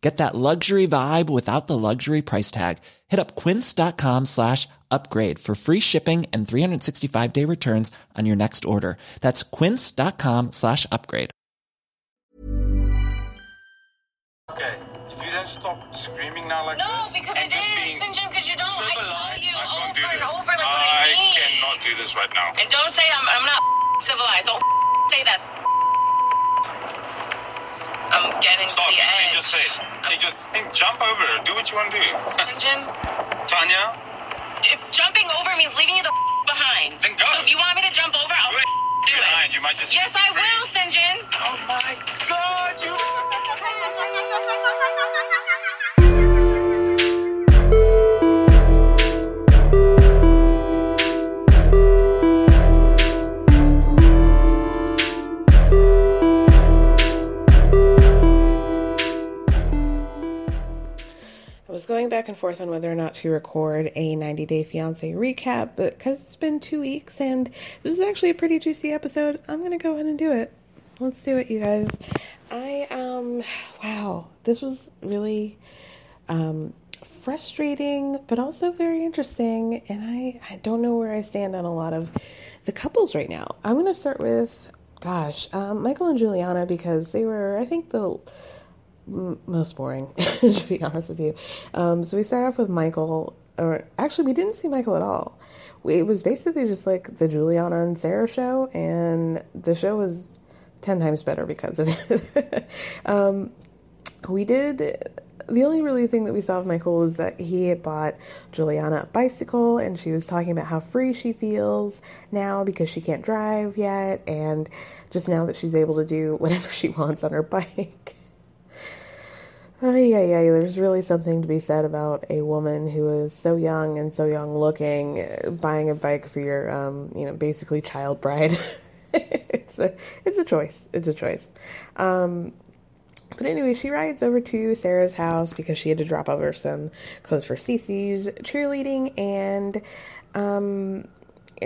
Get that luxury vibe without the luxury price tag. Hit up quince.com slash upgrade for free shipping and 365 day returns on your next order. That's quince.com slash upgrade. Okay, if you don't stop screaming now like No, this, because and it just is, being because you don't. I tell you I can't do over and this. over, like, what I you mean? cannot do this right now. And don't say I'm, I'm not civilized. Don't say that. I'm getting Stop. to the edge. just say it. Say just and jump over. Do what you want to do. Syngin, Tania, if jumping over means leaving you the behind. Then go. So if you want me to jump over, I'll do it do behind. it. You might just Yes, I will, Syngin. Oh my God, you. going back and forth on whether or not to record a 90 Day Fiance recap, but because it's been two weeks and this is actually a pretty juicy episode, I'm gonna go ahead and do it. Let's do it, you guys. I, um, wow, this was really, um, frustrating, but also very interesting, and I, I don't know where I stand on a lot of the couples right now. I'm gonna start with, gosh, um, Michael and Juliana because they were, I think, the most boring, to be honest with you. Um, so we start off with Michael, or actually, we didn't see Michael at all. We, it was basically just like the Juliana and Sarah show, and the show was 10 times better because of it. um, we did. The only really thing that we saw of Michael was that he had bought Juliana a bicycle, and she was talking about how free she feels now because she can't drive yet, and just now that she's able to do whatever she wants on her bike. Oh, yeah, yeah. There's really something to be said about a woman who is so young and so young looking, uh, buying a bike for your, um, you know, basically child bride. it's a, it's a choice. It's a choice. Um, but anyway, she rides over to Sarah's house because she had to drop over some clothes for Cece's cheerleading, and um,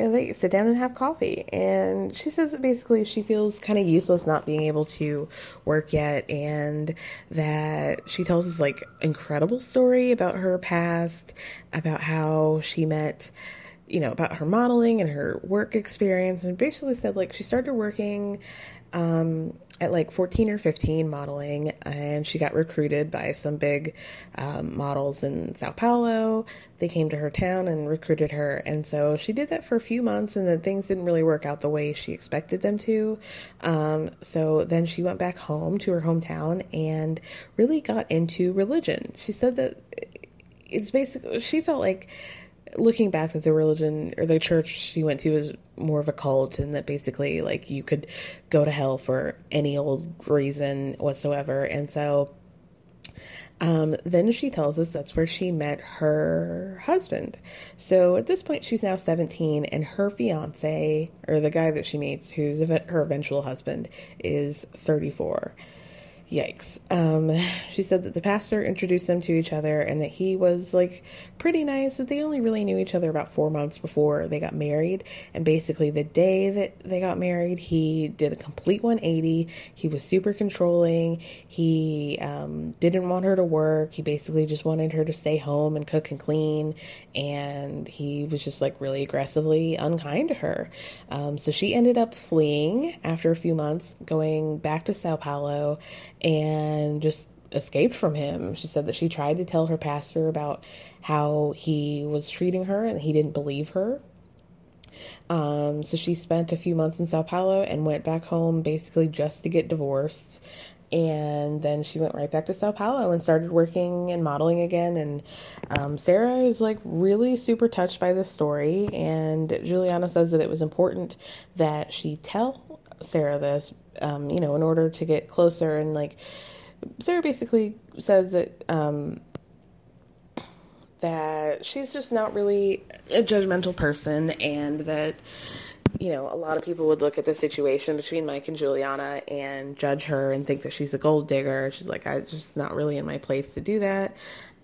know, they sit down and have coffee. And she says that basically she feels kind of useless not being able to work yet, and that she tells this like incredible story about her past, about how she met, you know, about her modeling and her work experience, and basically said like she started working um, at like 14 or 15 modeling, and she got recruited by some big um, models in Sao Paulo. They came to her town and recruited her, and so she did that for a few months, and then things didn't really work out the way she expected them to. Um, so then she went back home to her hometown and really got into religion. She said that it's basically, she felt like looking back that the religion or the church she went to was more of a cult and that basically like you could go to hell for any old reason whatsoever and so Um, then she tells us that's where she met her husband. So at this point, she's now 17, and her fiance, or the guy that she meets, who's her eventual husband, is 34. Yikes. Um, she said that the pastor introduced them to each other and that he was like pretty nice, that they only really knew each other about four months before they got married. And basically, the day that they got married, he did a complete 180. He was super controlling. He um, didn't want her to work. He basically just wanted her to stay home and cook and clean. And he was just like really aggressively unkind to her. Um, so she ended up fleeing after a few months, going back to Sao Paulo and just escaped from him. She said that she tried to tell her pastor about how he was treating her and he didn't believe her. Um, so she spent a few months in Sao Paulo and went back home basically just to get divorced. And then she went right back to Sao Paulo and started working and modeling again. And um, Sarah is like really super touched by this story. And Juliana says that it was important that she tell Sarah this, um, you know, in order to get closer. And like, Sarah basically says that um, that she's just not really a judgmental person, and that you know a lot of people would look at the situation between Mike and Juliana and judge her and think that she's a gold digger. She's like, I just not really in my place to do that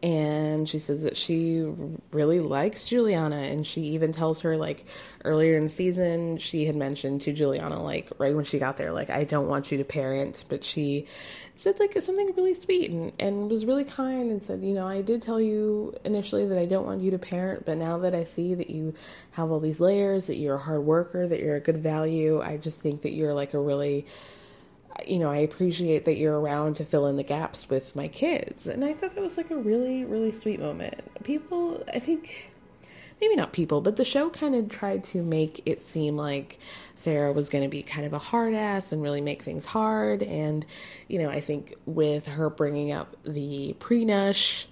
and she says that she really likes Juliana and she even tells her like earlier in the season she had mentioned to Juliana like right when she got there like I don't want you to parent but she said like something really sweet and, and was really kind and said you know I did tell you initially that I don't want you to parent but now that I see that you have all these layers that you're a hard worker that you're a good value I just think that you're like a really you know, I appreciate that you're around to fill in the gaps with my kids. And I thought that was like a really, really sweet moment. People, I think, maybe not people, but the show kind of tried to make it seem like Sarah was going to be kind of a hard ass and really make things hard. And, you know, I think with her bringing up the pre nush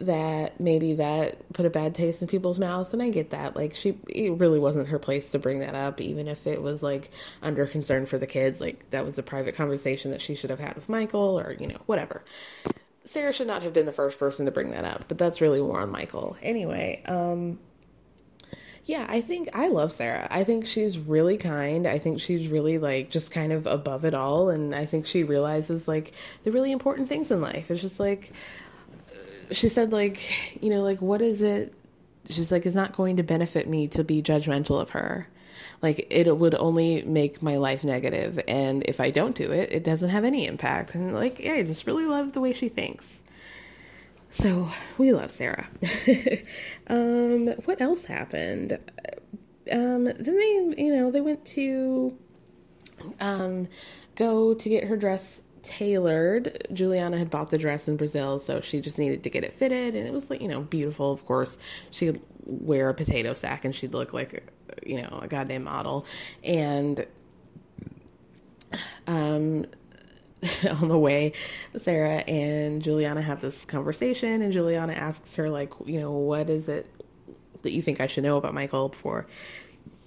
that maybe that put a bad taste in people's mouths and I get that like she it really wasn't her place to bring that up even if it was like under concern for the kids like that was a private conversation that she should have had with Michael or you know whatever Sarah should not have been the first person to bring that up but that's really more on Michael anyway um yeah, I think I love Sarah. I think she's really kind. I think she's really like just kind of above it all and I think she realizes like the really important things in life. It's just like she said like you know like what is it? She's like it's not going to benefit me to be judgmental of her. Like it would only make my life negative and if i don't do it it doesn't have any impact. And like yeah i just really love the way she thinks. So we love sarah. Um what else happened? Um then they you know they went to um go to get her dress tailored. Juliana had bought the dress in Brazil, so she just needed to get it fitted, and it was like you know beautiful. Of course, she could wear a potato sack and she'd look like you know a goddamn model. And um, on the way, Sarah and Juliana have this conversation, and Juliana asks her like, you know, what is it that you think I should know about Michael before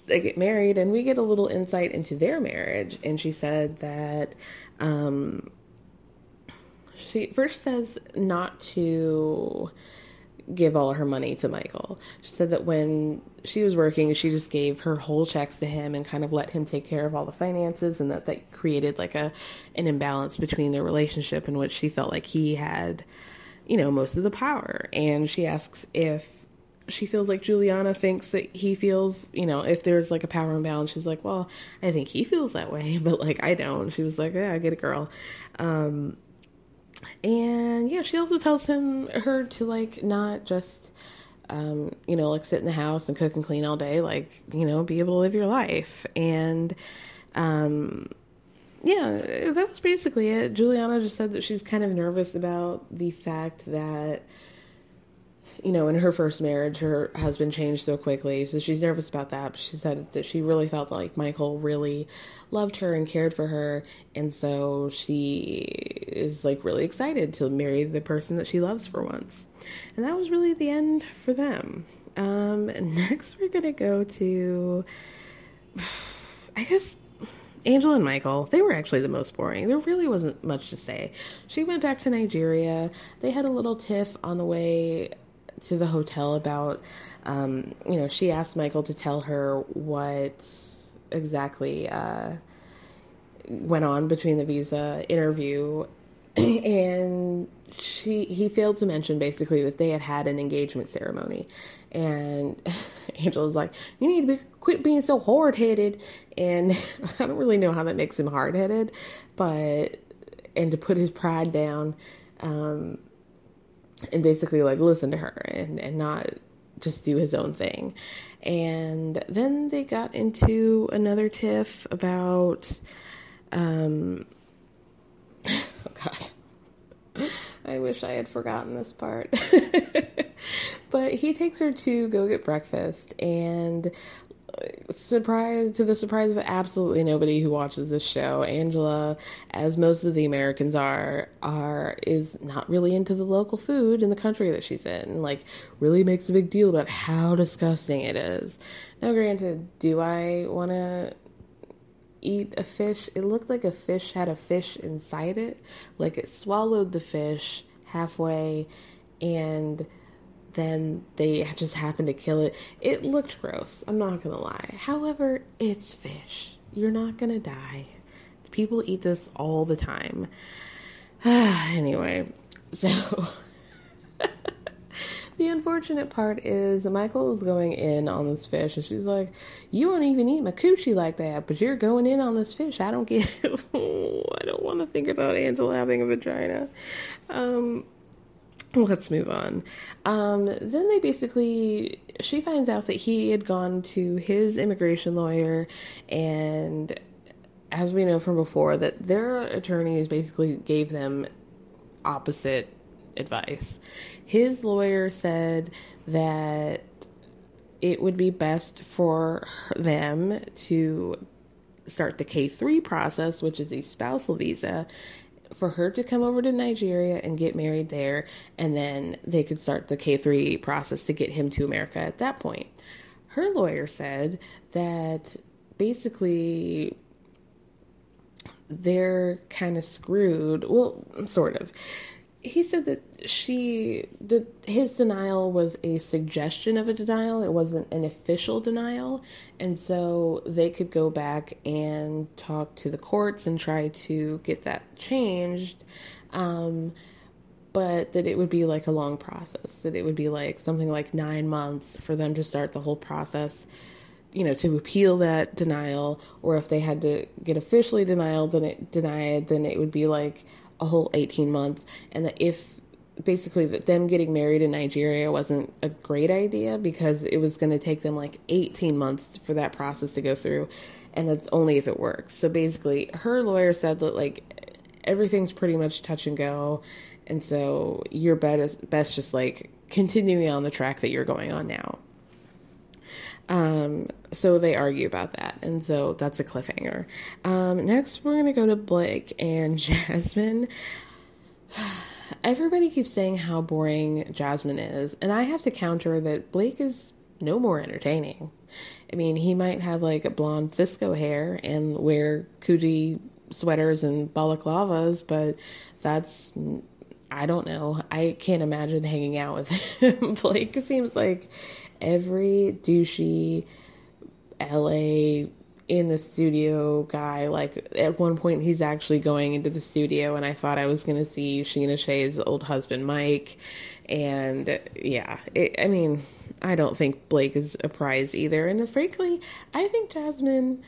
they get married and we get a little insight into their marriage and she said that um, she first says not to give all her money to Michael. She said that when she was working, she just gave her whole checks to him and kind of let him take care of all the finances, and that that created like a an imbalance between their relationship in which she felt like he had, you know, most of the power. And she asks if she feels like Juliana thinks that he feels, you know, if there's like a power imbalance, she's like, well, I think he feels that way, but like I don't. She was like, yeah, I get a girl. Um, and yeah, she also tells him her to like not just, um, you know, like sit in the house and cook and clean all day, like you know, be able to live your life. And um, yeah, that was basically it. Juliana just said that she's kind of nervous about the fact that you know, in her first marriage, her husband changed so quickly, so she's nervous about that. She said that she really felt like Michael really loved her and cared for her, and so she is like really excited to marry the person that she loves for once. And that was really the end for them. Um, next, we're gonna go to, I guess, Angel and Michael, they were actually the most boring. There really wasn't much to say. She went back to Nigeria. They had a little tiff on the way to the hotel about, um, you know, she asked Michael to tell her what exactly uh, went on between the visa interview. And she he failed to mention basically that they had had an engagement ceremony. And angel was like you need to be, quit being so hard-headed. And i don't really know how that makes him hard-headed but and to put his pride down um and basically like listen to her and and not just do his own thing and then they got into another tiff about um oh god I wish I had forgotten this part. but he takes her to go get breakfast and surprise to the surprise of absolutely nobody who watches this show angela as most of the americans are are is not really into the local food in the country that she's in like really makes a big deal about how disgusting it is. Now granted do i want to eat a fish? It looked like a fish had a fish inside it. Like it swallowed the fish halfway and then they just happened to kill it. It looked gross, I'm not gonna lie. However, it's fish. You're not gonna die. People eat this all the time. anyway, so the unfortunate part is Michael is going in on this fish, and she's like, "You won't even eat my coochie like that, but you're going in on this fish. I don't get it. I don't want to think about Angela having a vagina." Um, let's move on. Um, then they basically, she finds out that he had gone to his immigration lawyer, and as we know from before, that their attorneys basically gave them opposite advice. His lawyer said that it would be best for them to start the K3 process, which is a spousal visa, for her to come over to Nigeria and get married there, and then they could start the K3 process to get him to America at that point. Her lawyer said that basically they're kind of screwed. Well, sort of he said that she that his denial was a suggestion of a denial. It wasn't an official denial. And so they could go back and talk to the courts and try to get that changed. Um, but that it would be like a long process that it would be like something like nine months for them to start the whole process you know to appeal that denial. Or if they had to get officially denied then it denied then it would be like a whole 18 months and that if basically that them getting married in Nigeria wasn't a great idea because it was going to take them like 18 months for that process to go through and that's only if it worked. So basically her lawyer said that like everything's pretty much touch and go and so you're best best just like continuing on the track that you're going on now. Um, so they argue about that, and so that's a cliffhanger. Um, next, we're gonna go to Blake and Jasmine. Everybody keeps saying how boring Jasmine is, and I have to counter that Blake is no more entertaining. I mean, he might have like blonde Sisqo hair and wear Coogi sweaters and balaclavas, but that's I don't know. I can't imagine hanging out with him. Blake seems like every douchey LA in the studio guy. Like at one point, he's actually going into the studio, and I thought I was going to see Sheena Shay's old husband, Mike. And yeah, it, I mean, I don't think Blake is a prize either. And uh, frankly, I think Jasmine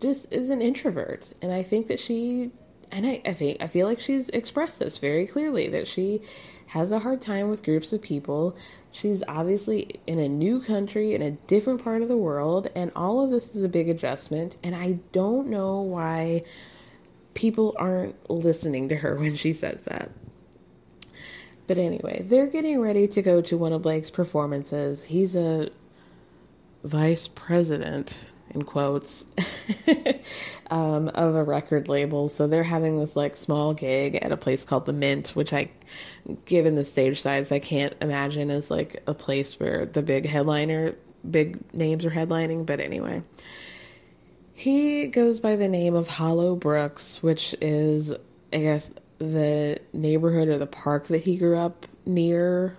just is an introvert, and I think that she and I, I think I feel like she's expressed this very clearly that she has a hard time with groups of people. She's obviously in a new country in a different part of the world, and all of this is a big adjustment. And I don't know why people aren't listening to her when she says that. But anyway, they're getting ready to go to one of Blake's performances. He's a vice president in quotes um, of a record label. So they're having this like small gig at a place called the Mint, which I, given the stage size, I can't imagine as like a place where the big headliner, big names are headlining. But anyway, He goes by the name of Hollow Brooks, which is, I guess, the neighborhood or the park that he grew up near.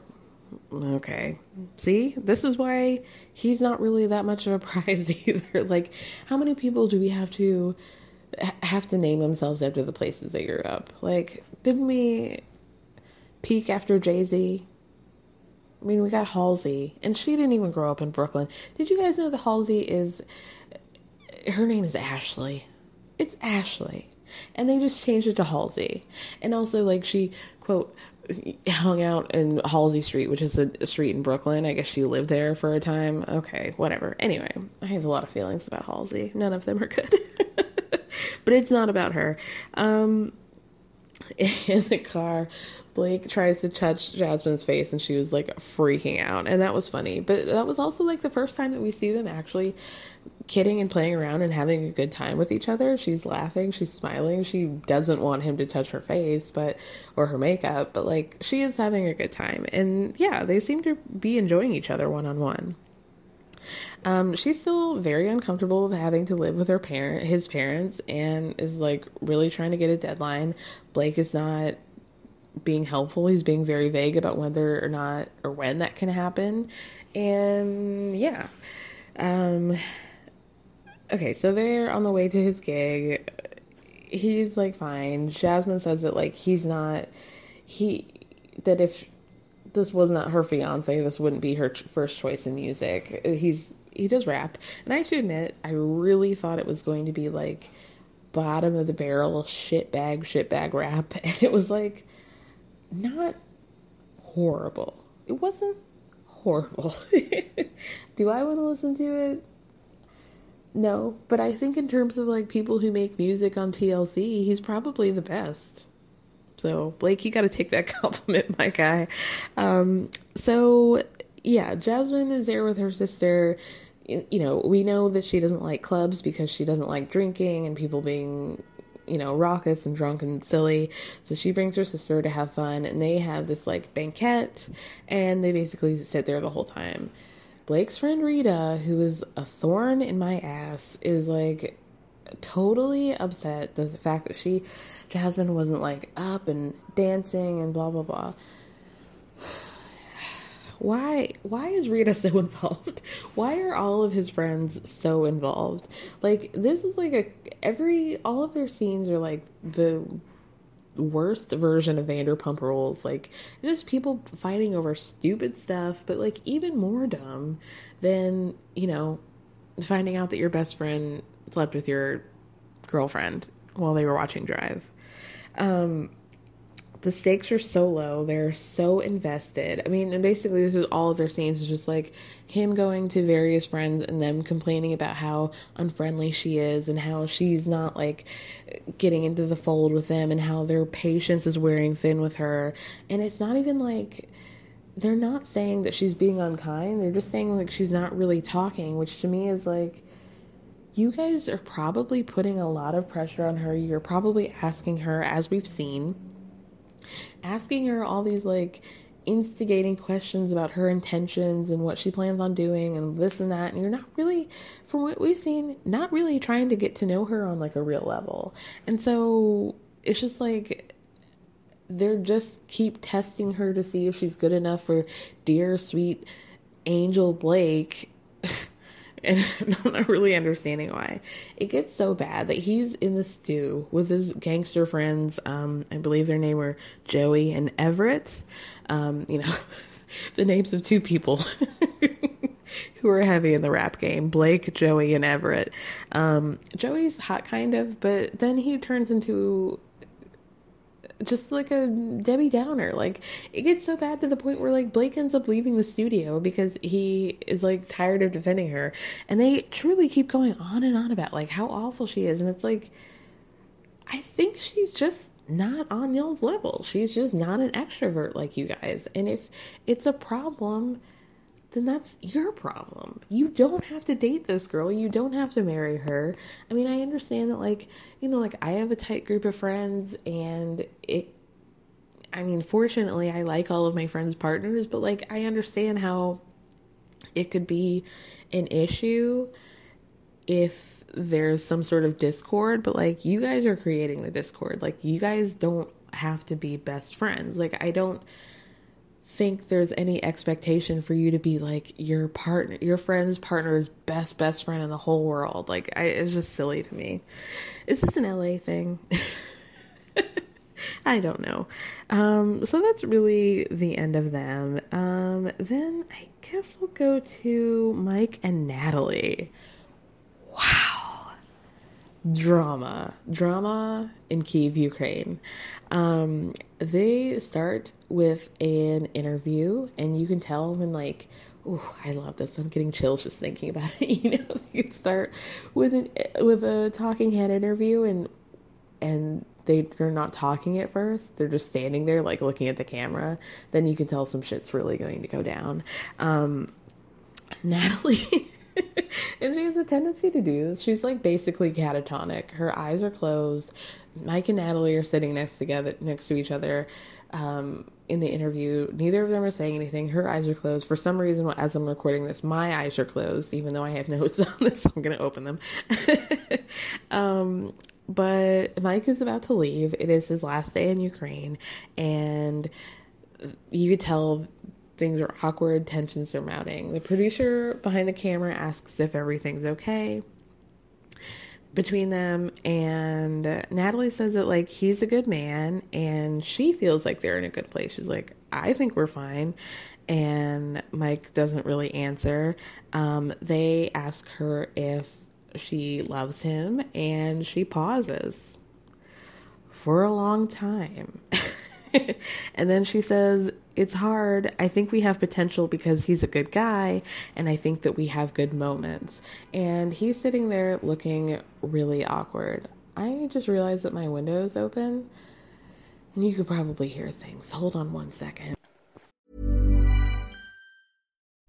Okay. See, this is why he's not really that much of a prize either. Like, how many people do we have to have to name themselves after the places they grew up? Like, didn't we peak after Jay Z? I mean, we got Halsey, and she didn't even grow up in Brooklyn. Did you guys know that Halsey is her name is Ashley? It's Ashley. And they just changed it to Halsey. And also, like, she, quote, hung out in Halsey Street, which is a street in Brooklyn. I guess she lived there for a time. Okay, whatever. Anyway, I have a lot of feelings about Halsey. None of them are good. but it's not about her. Um, in the car, Blake tries to touch Jasmine's face and she was like freaking out. And that was funny. But that was also like the first time that we see them actually kidding and playing around and having a good time with each other. She's laughing, she's smiling. She doesn't want him to touch her face, but or her makeup, but like she is having a good time. And yeah, they seem to be enjoying each other one on one. Um, she's still very uncomfortable with having to live with her parent, his parents, and is like really trying to get a deadline. Blake is not being helpful. He's being very vague about whether or not or when that can happen. And yeah. Um, okay, so they're on the way to his gig. He's like fine. Jasmine says that like he's not he that if this was not her fiance, this wouldn't be her first choice in music. He's he does rap, and I have to admit, I really thought it was going to be like bottom of the barrel shit bag shit bag rap, and it was like not horrible. It wasn't horrible. Do I want to listen to it? No, but I think in terms of like people who make music on TLC, he's probably the best. So, Blake, you got to take that compliment, my guy. Um, so, yeah, Jasmine is there with her sister. You know, we know that she doesn't like clubs because she doesn't like drinking and people being you know, raucous and drunk and silly. So she brings her sister to have fun, and they have this like banquet, and they basically sit there the whole time. Blake's friend Rita, who is a thorn in my ass, is like totally upset the fact that she, Jasmine, wasn't like up and dancing and blah blah blah why why is Rita so involved? Why are all of his friends so involved? Like this is like a every all of their scenes are like the worst version of Vanderpump Rules. Like just people fighting over stupid stuff, but like even more dumb than, you know, finding out that your best friend slept with your girlfriend while they were watching Drive. Um the stakes are so low. They're so invested. I mean, basically, this is all their scenes. It's just like him going to various friends and them complaining about how unfriendly she is and how she's not like getting into the fold with them and how their patience is wearing thin with her. And it's not even like they're not saying that she's being unkind. They're just saying like she's not really talking, which to me is like you guys are probably putting a lot of pressure on her. You're probably asking her, as we've seen, asking her all these like instigating questions about her intentions and what she plans on doing and this and that and you're not really from what we've seen not really trying to get to know her on like a real level. And so it's just like they're just keep testing her to see if she's good enough for dear sweet angel blake and I'm not really understanding why. It gets so bad that he's in the stew with his gangster friends. Um, I believe their name were Joey and Everett. Um, you know, the names of two people who are heavy in the rap game Blake, Joey, and Everett. Um, Joey's hot, kind of, but then he turns into just like a Debbie Downer. Like it gets so bad to the point where like Blake ends up leaving the studio because he is like tired of defending her. And they truly keep going on and on about like how awful she is. And it's like I think she's just not on y'all's level. She's just not an extrovert like you guys. And if it's a problem, then that's your problem. You don't have to date this girl. You don't have to marry her. I mean, I understand that, like, you know, like I have a tight group of friends, and it, I mean, fortunately, I like all of my friends' partners, but like, I understand how it could be an issue if there's some sort of discord, but like you guys are creating the discord. Like you guys don't have to be best friends. Like I don't think there's any expectation for you to be like your partner your friend's partner's best best friend in the whole world. Like I, it's just silly to me. Is this an la thing? I don't know. Um so that's really the end of them. Um then i guess we'll go to mike and natalie. Wow drama drama in kiev ukraine. Um they start with an interview and you can tell when like oh i love this. I'm getting chills just thinking about it. You know you could start with an with a talking head interview and and they they're not talking at first. They're just standing there like looking at the camera. Then you can tell some shit's really going to go down. Um natalie and she has a tendency to do this. She's like basically catatonic. Her eyes are closed. Mike and Natalie are sitting next together next to each other um, in the interview. Neither of them are saying anything. Her eyes are closed. For some reason, as I'm recording this, my eyes are closed, even though I have notes on this. I'm going to open them. um, but Mike is about to leave. It is his last day in Ukraine, and you could tell things are awkward, tensions are mounting. The producer behind the camera asks if everything's okay between them and Natalie says that like he's a good man and she feels like they're in a good place. She's like, I think we're fine. And Mike doesn't really answer. Um, they ask her if she loves him and she pauses for a long time. and then she says, It's hard. I think we have potential because he's a good guy, and I think that we have good moments. And he's sitting there looking really awkward. I just realized that my window is open, and you could probably hear things. Hold on one second.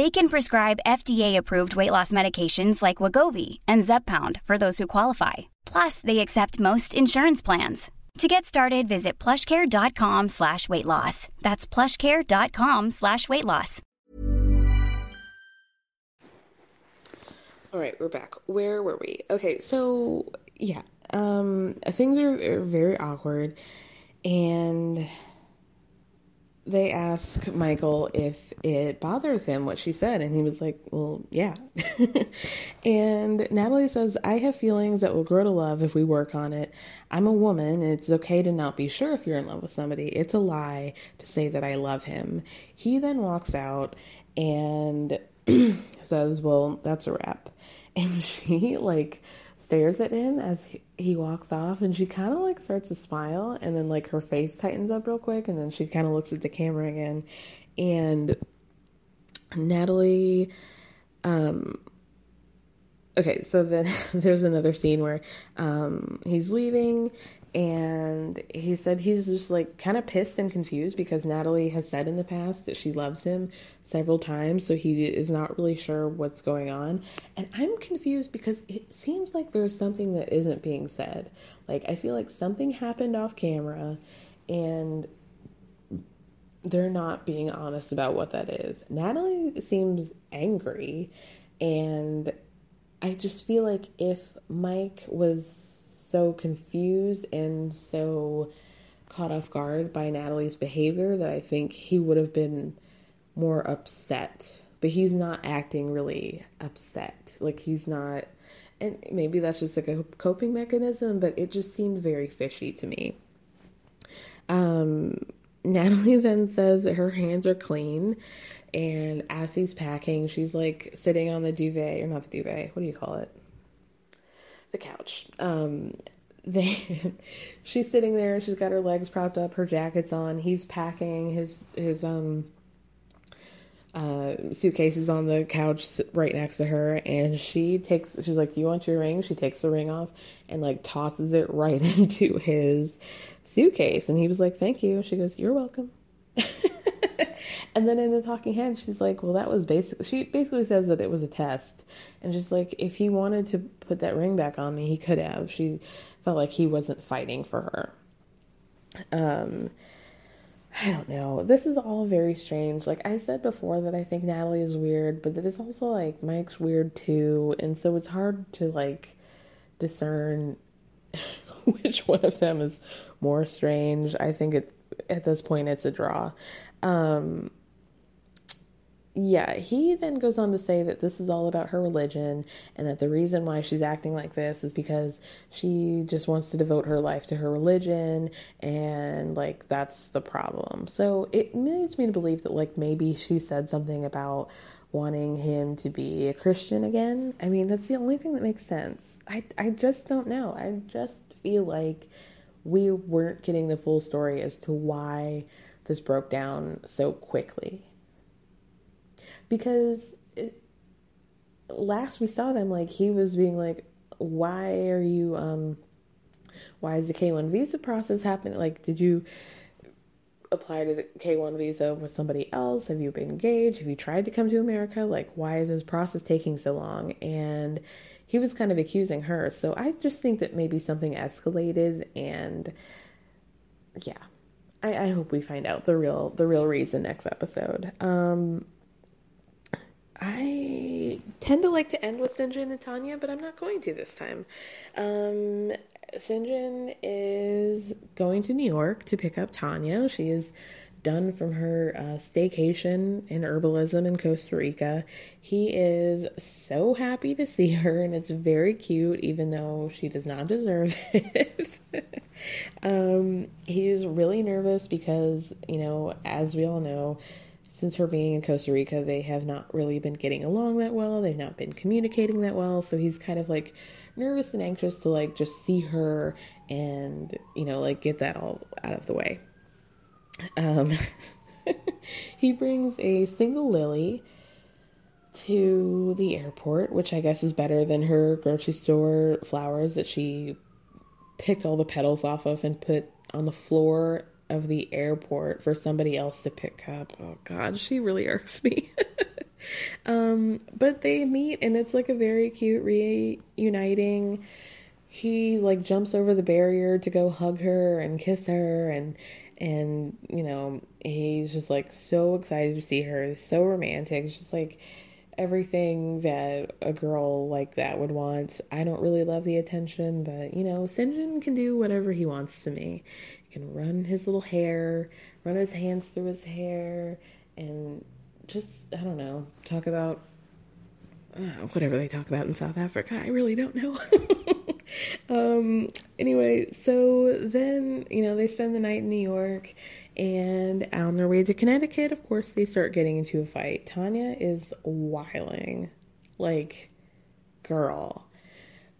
They can prescribe FDA-approved weight loss medications like Wegovy and Zepbound for those who qualify. Plus, they accept most insurance plans. To get started, visit plushcare.com slash weight loss. That's plushcare.com slash weight loss. All right, we're back. Where were we? Okay, so yeah, um, things are, are very awkward, and they ask Michael if it bothers him what she said, and he was like, Well, yeah. and Natalie says, I have feelings that will grow to love if we work on it. I'm a woman, and it's okay to not be sure if you're in love with somebody. It's a lie to say that I love him. He then walks out and says, Well, that's a wrap. And she, like, stares at him as he, walks off and she kind of like starts to smile and then like her face tightens up real quick and then she kind of looks at the camera again. And Natalie um okay so then there's another scene where um he's leaving and he said he's just like kind of pissed and confused because Natalie has said in the past that she loves him several times, so he is not really sure what's going on. And I'm confused because it seems like there's something that isn't being said. Like, I feel like something happened off camera and they're not being honest about what that is. Natalie seems angry, and I just feel like if Mike was so confused and so caught off guard by Natalie's behavior that I think he would have been more upset. But he's not acting really upset. Like he's not and maybe that's just like a coping mechanism, but it just seemed very fishy to me. Um Natalie then says that her hands are clean. And as he's packing, she's like sitting on the duvet, or not the duvet, what do you call it? The couch. Um, they, she's sitting there, she's got her legs propped up, her jacket's on, he's packing his, his, um, uh, suitcases on the couch right next to her, and she takes. She's like, "Do you want your ring?" She takes the ring off and like tosses it right into his suitcase, and he was like, "Thank you." She goes, "You're welcome." and then in the talking head, she's like, "Well, that was basically." She basically says that it was a test, and just like if he wanted to put that ring back on me, he could have. She felt like he wasn't fighting for her. Um I don't know. This is all very strange. Like I said before that I think Natalie is weird, but that it's also like Mike's weird too, and so it's hard to like discern which one of them is more strange. I think it at this point it's a draw. Um yeah, he then goes on to say that this is all about her religion and that the reason why she's acting like this is because she just wants to devote her life to her religion and like that's the problem. So it leads me to believe that like maybe she said something about wanting him to be a Christian again. I mean, that's the only thing that makes sense. I I just don't know. I just feel like we weren't getting the full story as to why this broke down so quickly because it, last we saw them like he was being like why are you um why is the K1 visa process happening? Like did you apply to the K1 visa with somebody else? Have you been engaged? Have you tried to come to America? Like why is this process taking so long? And he was kind of accusing her. So I just think that maybe something escalated and yeah. I, I hope we find out the real the real reason next episode. Um I tend to like to end with Syngin and Tania, but I'm not going to this time. Um, Syngin is going to New York to pick up Tania. She is done from her uh, staycation in herbalism in Costa Rica. He is so happy to see her, and it's very cute, even though she does not deserve it. um, is really nervous because, you know, as we all know, since her being in Costa Rica, they have not really been getting along that well. They've not been communicating that well. So he's kind of like nervous and anxious to like just see her and, you know, like get that all out of the way. Um, he brings a single lily to the airport, which I guess is better than her grocery store flowers that she picked all the petals off of and put on the floor of the airport for somebody else to pick up. Oh god, she really irks me. um, but they meet and it's like a very cute reuniting. He like jumps over the barrier to go hug her and kiss her and and you know, he's just like so excited to see her, so romantic. It's just like everything that a girl like that would want. I don't really love the attention, but you know, Syngin can do whatever he wants to me can run his little hair, run his hands through his hair, and just, I don't know, talk about uh, whatever they talk about in South Africa. I really don't know. um, anyway, so then, you know, they spend the night in New York and on their way to Connecticut, of course, they start getting into a fight. Tania is wiling. Like, girl.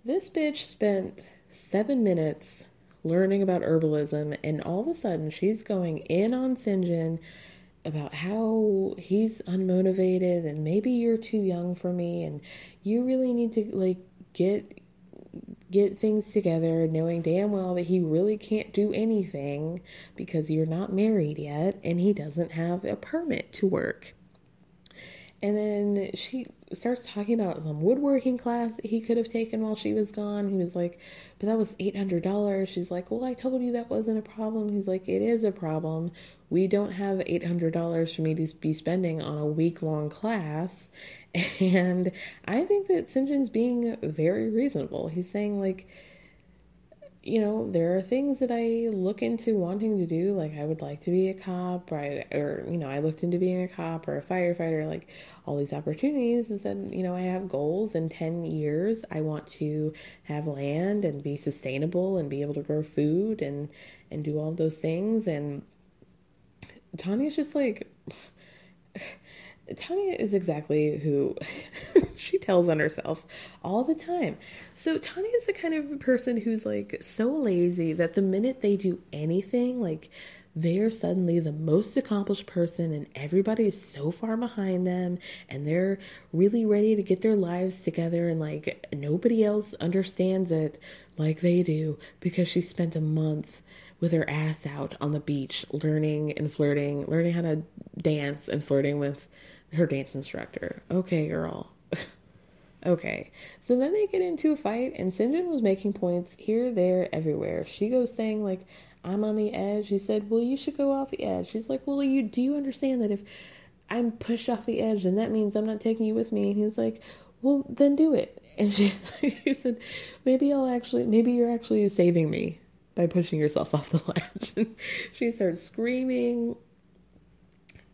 This bitch spent seven minutes learning about herbalism, and all of a sudden she's going in on Syngin about how he's unmotivated and maybe you're too young for me and you really need to like get get things together knowing damn well that he really can't do anything because you're not married yet and he doesn't have a permit to work. And then she starts talking about some woodworking class he could have taken while she was gone. He was like, but that was $800. She's like, well, I told you that wasn't a problem. He's like, it is a problem. We don't have $800 for me to be spending on a week long class. And I think that Syngin's being very reasonable. He's saying, like, you know, there are things that I look into wanting to do. Like, I would like to be a cop, or, I, or you know, I looked into being a cop or a firefighter, like all these opportunities. And said, you know, I have goals in 10 years. I want to have land and be sustainable and be able to grow food and, and do all those things. And Tania's just like Tania is exactly who she tells on herself all the time. So Tania is the kind of person who's like so lazy that the minute they do anything, like they're suddenly the most accomplished person and everybody is so far behind them and they're really ready to get their lives together and like nobody else understands it like they do because she spent a month with her ass out on the beach learning and flirting, learning how to dance and flirting with her dance instructor. Okay, girl. okay. So then they get into a fight, and Syngin was making points here, there, everywhere. She goes saying, like, I'm on the edge. He said, Well, you should go off the edge. She's like, Well, you do you understand that if I'm pushed off the edge, then that means I'm not taking you with me? And he's like, Well, then do it. And she, he said, Maybe I'll actually, maybe you're actually saving me by pushing yourself off the ledge. And she starts screaming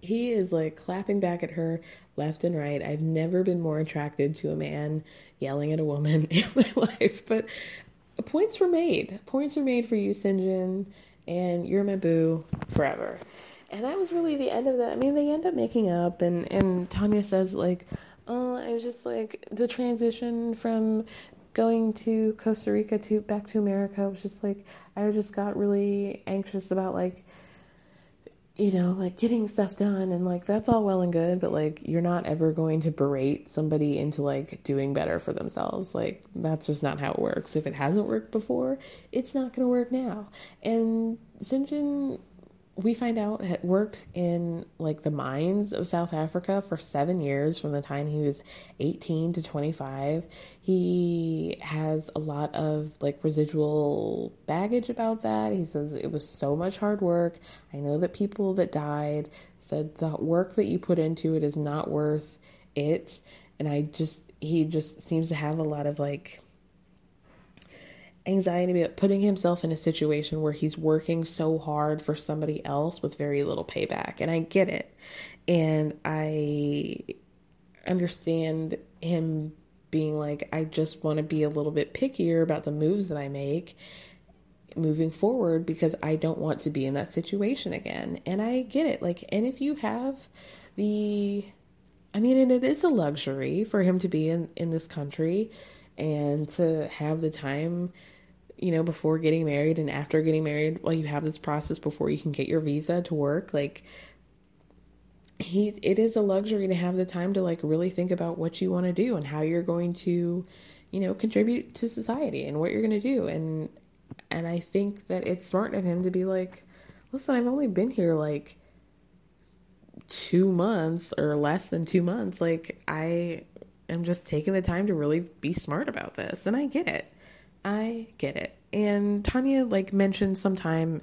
he is like clapping back at her left and right. I've never been more attracted to a man yelling at a woman in my life, but points were made. Points were made for you, Syngin, and you're my boo forever. And that was really the end of that. I mean, they end up making up, and and Tania says like, "Oh, I was just like the transition from going to Costa Rica to back to America was just like I just got really anxious about like." You know, like getting stuff done and like that's all well and good, but like you're not ever going to berate somebody into like doing better for themselves. Like that's just not how it works. If it hasn't worked before, it's not going to work now. And Syngin we find out had worked in like the mines of South Africa for seven years from the time he was 18 to 25. He has a lot of like residual baggage about that. He says it was so much hard work. I know that people that died said the work that you put into it is not worth it. And I just, he just seems to have a lot of like anxiety about putting himself in a situation where he's working so hard for somebody else with very little payback. And I get it. And I understand him being like, I just want to be a little bit pickier about the moves that I make moving forward because I don't want to be in that situation again. And I get it. Like, and if you have the, I mean, and it is a luxury for him to be in, in this country and to have the time you know, before getting married and after getting married, while you have this process before you can get your visa to work, like he it is a luxury to have the time to like really think about what you want to do and how you're going to, you know, contribute to society and what you're going to do and and I think that it's smart of him to be like, listen, I've only been here like 2 months or less than 2 months. Like I am just taking the time to really be smart about this and I get it. I get it. And Tania like mentioned sometime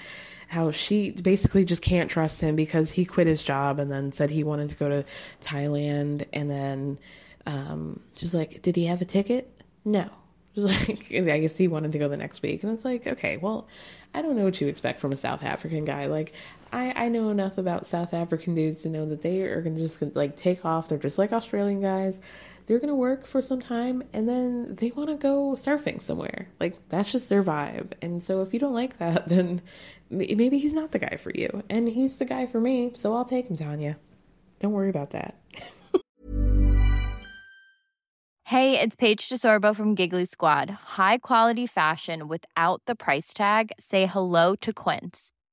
how she basically just can't trust him because he quit his job and then said he wanted to go to Thailand and then um she's like, Did he have a ticket? No. She's like I guess he wanted to go the next week. And it's like, okay, well, I don't know what you expect from a South African guy. Like I, I know enough about South African dudes to know that they are gonna just like take off. They're just like Australian guys they're going to work for some time and then they want to go surfing somewhere. Like that's just their vibe. And so if you don't like that, then maybe he's not the guy for you. And he's the guy for me, so I'll take him, Tania. Don't worry about that. hey, it's Paige DeSorbo from Giggly Squad. High quality fashion without the price tag. Say hello to Quince.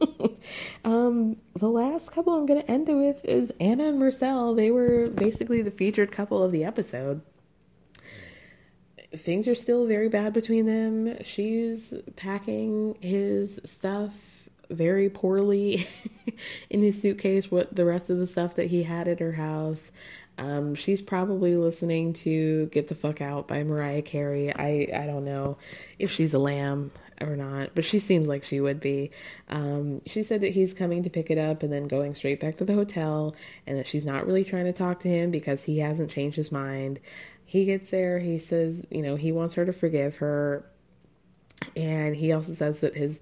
um, the last couple I'm going to end it with is Anna and Mursel. They were basically the featured couple of the episode. Things are still very bad between them. She's packing his stuff very poorly in his suitcase with the rest of the stuff that he had at her house. Um, she's probably listening to "Get the Fuck Out" by Mariah Carey. I I don't know if she's a lamb or not, but she seems like she would be. Um, she said that he's coming to pick it up and then going straight back to the hotel, and that she's not really trying to talk to him because he hasn't changed his mind. He gets there, he says, you know, he wants her to forgive her, and he also says that his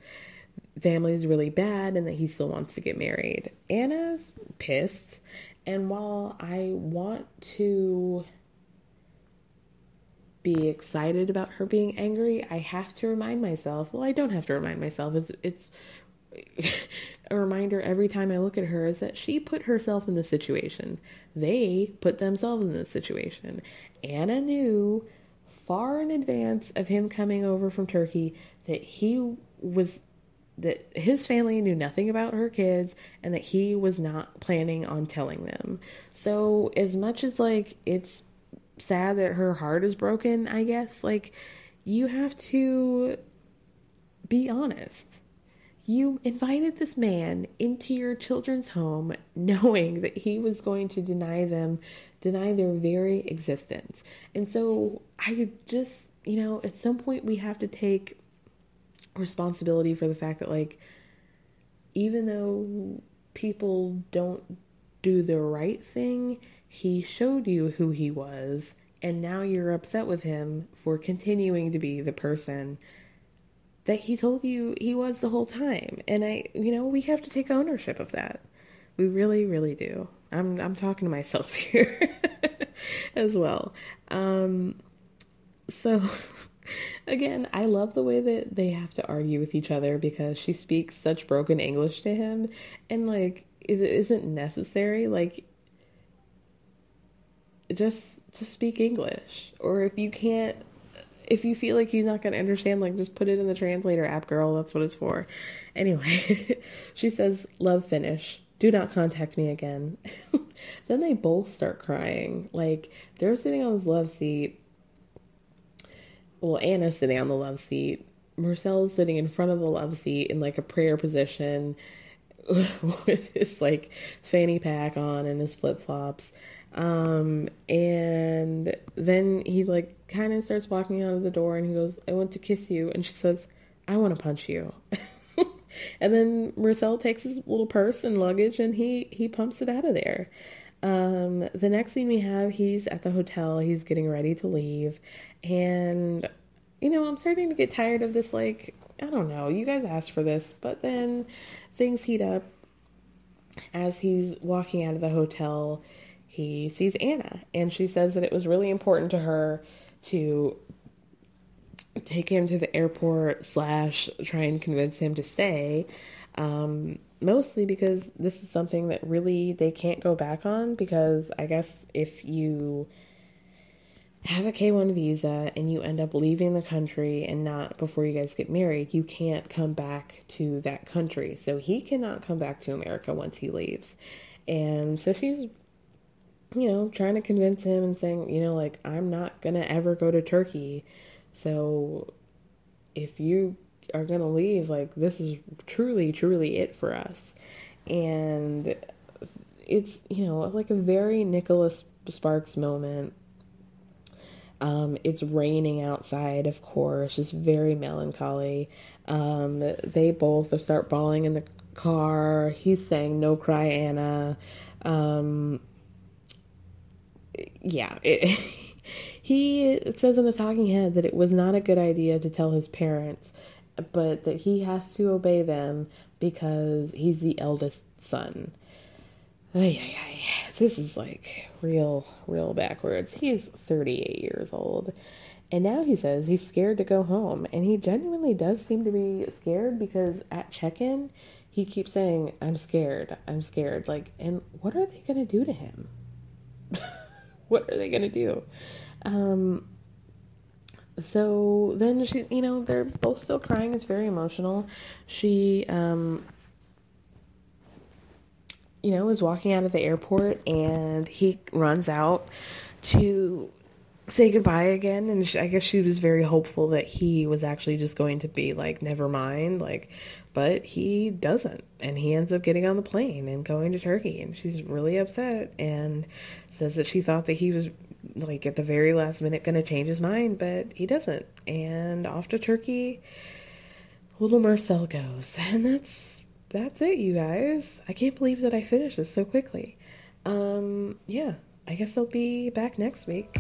family's really bad and that he still wants to get married. Anna's pissed, and while I want to be excited about her being angry, I have to remind myself. Well, I don't have to remind myself. It's it's a reminder every time I look at her is that she put herself in the situation. They put themselves in the situation. Anna knew far in advance of him coming over from Turkey that he was that his family knew nothing about her kids and that he was not planning on telling them. So as much as like it's sad that her heart is broken, I guess. Like, you have to be honest. You invited this man into your children's home knowing that he was going to deny them, deny their very existence. And so I just, you know, at some point we have to take responsibility for the fact that, like, even though people don't do the right thing, he showed you who he was, and now you're upset with him for continuing to be the person that he told you he was the whole time. And I, you know, we have to take ownership of that. We really, really do. I'm I'm talking to myself here as well. Um so again, I love the way that they have to argue with each other because she speaks such broken English to him and like is it isn't necessary like just just speak English. Or if you can't if you feel like he's not going to understand, like just put it in the translator app, girl. That's what it's for. Anyway, she says, Love finish. Do not contact me again. then they both start crying. Like they're sitting on this love seat. Well, Anna's sitting on the love seat. Mursel's sitting in front of the love seat in like a prayer position with his like fanny pack on and his flip flops. Um, and then he like kind of starts walking out of the door and he goes, I want to kiss you. And she says, I want to punch you. and then Mursel takes his little purse and luggage and he, he pumps it out of there. Um, the next scene we have, he's at the hotel, he's getting ready to leave. And, you know, I'm starting to get tired of this, like, I don't know, you guys asked for this, but then things heat up as he's walking out of the hotel he sees Anna and she says that it was really important to her to take him to the airport slash try and convince him to stay um, mostly because this is something that really they can't go back on because i guess if you have a k1 visa and you end up leaving the country and not before you guys get married you can't come back to that country. So he cannot come back to america once he leaves. And so she's you know, trying to convince him and saying, you know, like, I'm not going to ever go to Turkey. So if you are going to leave, like, this is truly, truly it for us. And it's, you know, like a very Nicholas Sparks moment. Um, it's raining outside, of course, just very melancholy. Um, they both start bawling in the car. He's saying, No cry, Anna. Um, yeah, it, he says in the talking head that it was not a good idea to tell his parents but that he has to obey them because he's the eldest son. Ay, ay, ay. This is like real, real backwards. He's 38 years old. And now he says he's scared to go home. And he genuinely does seem to be scared because at check in, he keeps saying, I'm scared. I'm scared. Like, and what are they going to do to him? what are they going to do? Um, so then she, you know, they're both still crying. It's very emotional. She, um, you know, is walking out of the airport and he runs out to say goodbye again. And she, I guess she was very hopeful that he was actually just going to be like, never mind. Like, but he doesn't. And he ends up getting on the plane and going to Turkey. And she's really upset and says that she thought that he was like at the very last minute going to change his mind, but he doesn't. And off to Turkey, little Mursel goes. And that's that's it, you guys. I can't believe that I finished this so quickly. Um, yeah, I guess I'll be back next week.